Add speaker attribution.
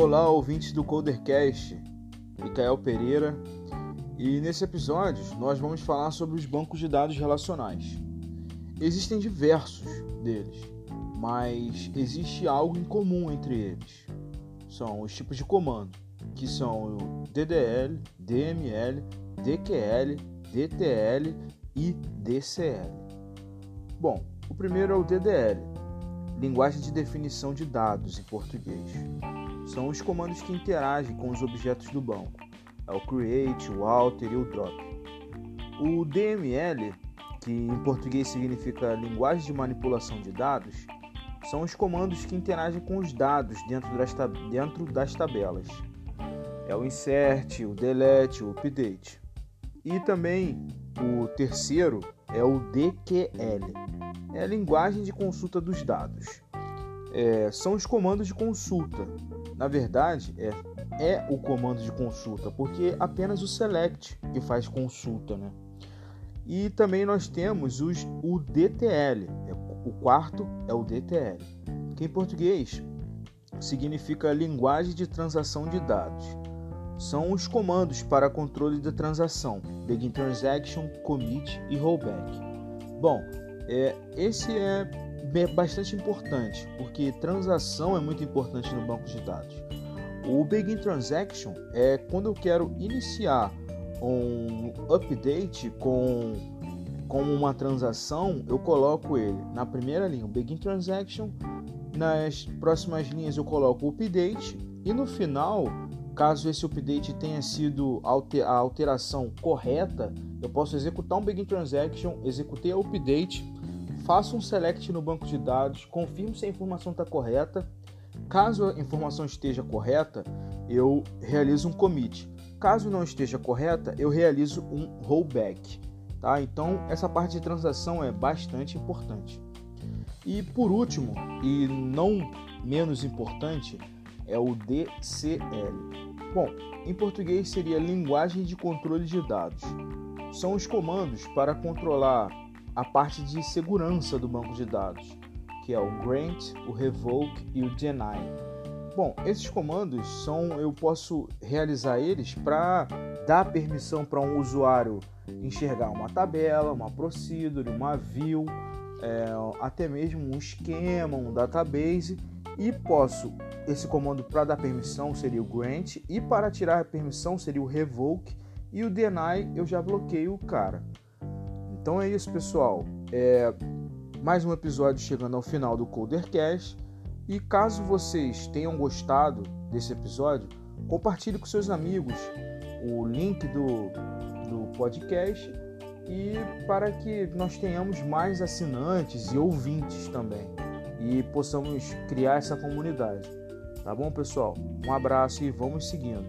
Speaker 1: Olá, ouvintes do Codercast, Micael Pereira, e nesse episódio nós vamos falar sobre os bancos de dados relacionais. Existem diversos deles, mas existe algo em comum entre eles. São os tipos de comando, que são o DDL, DML, DQL, DTL e DCL. Bom, o primeiro é o DDL, linguagem de definição de dados em português. São os comandos que interagem com os objetos do banco. É o create, o alter e o drop. O DML, que em português significa linguagem de manipulação de dados, são os comandos que interagem com os dados dentro das, dentro das tabelas. É o insert, o delete, o update. E também o terceiro é o DQL, é a linguagem de consulta dos dados. É, são os comandos de consulta. Na verdade, é, é o comando de consulta, porque é apenas o select que faz consulta. Né? E também nós temos os, o DTL, é, o quarto é o DTL, que em português significa linguagem de transação de dados. São os comandos para controle da transação, begin transaction, commit e rollback. Bom, é, esse é bastante importante, porque transação é muito importante no banco de dados. O Begin Transaction é quando eu quero iniciar um update com, com uma transação, eu coloco ele na primeira linha, o Begin Transaction, nas próximas linhas eu coloco o update e no final, caso esse update tenha sido a alteração correta, eu posso executar um Begin Transaction, executei a update faço um select no banco de dados, confirmo se a informação está correta. Caso a informação esteja correta, eu realizo um commit. Caso não esteja correta, eu realizo um rollback. Tá? Então, essa parte de transação é bastante importante. E por último, e não menos importante, é o DCL. Bom, em português seria linguagem de controle de dados. São os comandos para controlar a parte de segurança do banco de dados, que é o grant, o revoke e o deny. Bom, esses comandos são eu posso realizar eles para dar permissão para um usuário enxergar uma tabela, uma procedure, uma view, é, até mesmo um esquema, um database e posso esse comando para dar permissão seria o grant e para tirar a permissão seria o revoke e o deny eu já bloqueio o cara. Então é isso, pessoal. É mais um episódio chegando ao final do Codercast. E caso vocês tenham gostado desse episódio, compartilhe com seus amigos o link do, do podcast e para que nós tenhamos mais assinantes e ouvintes também e possamos criar essa comunidade. Tá bom, pessoal? Um abraço e vamos seguindo.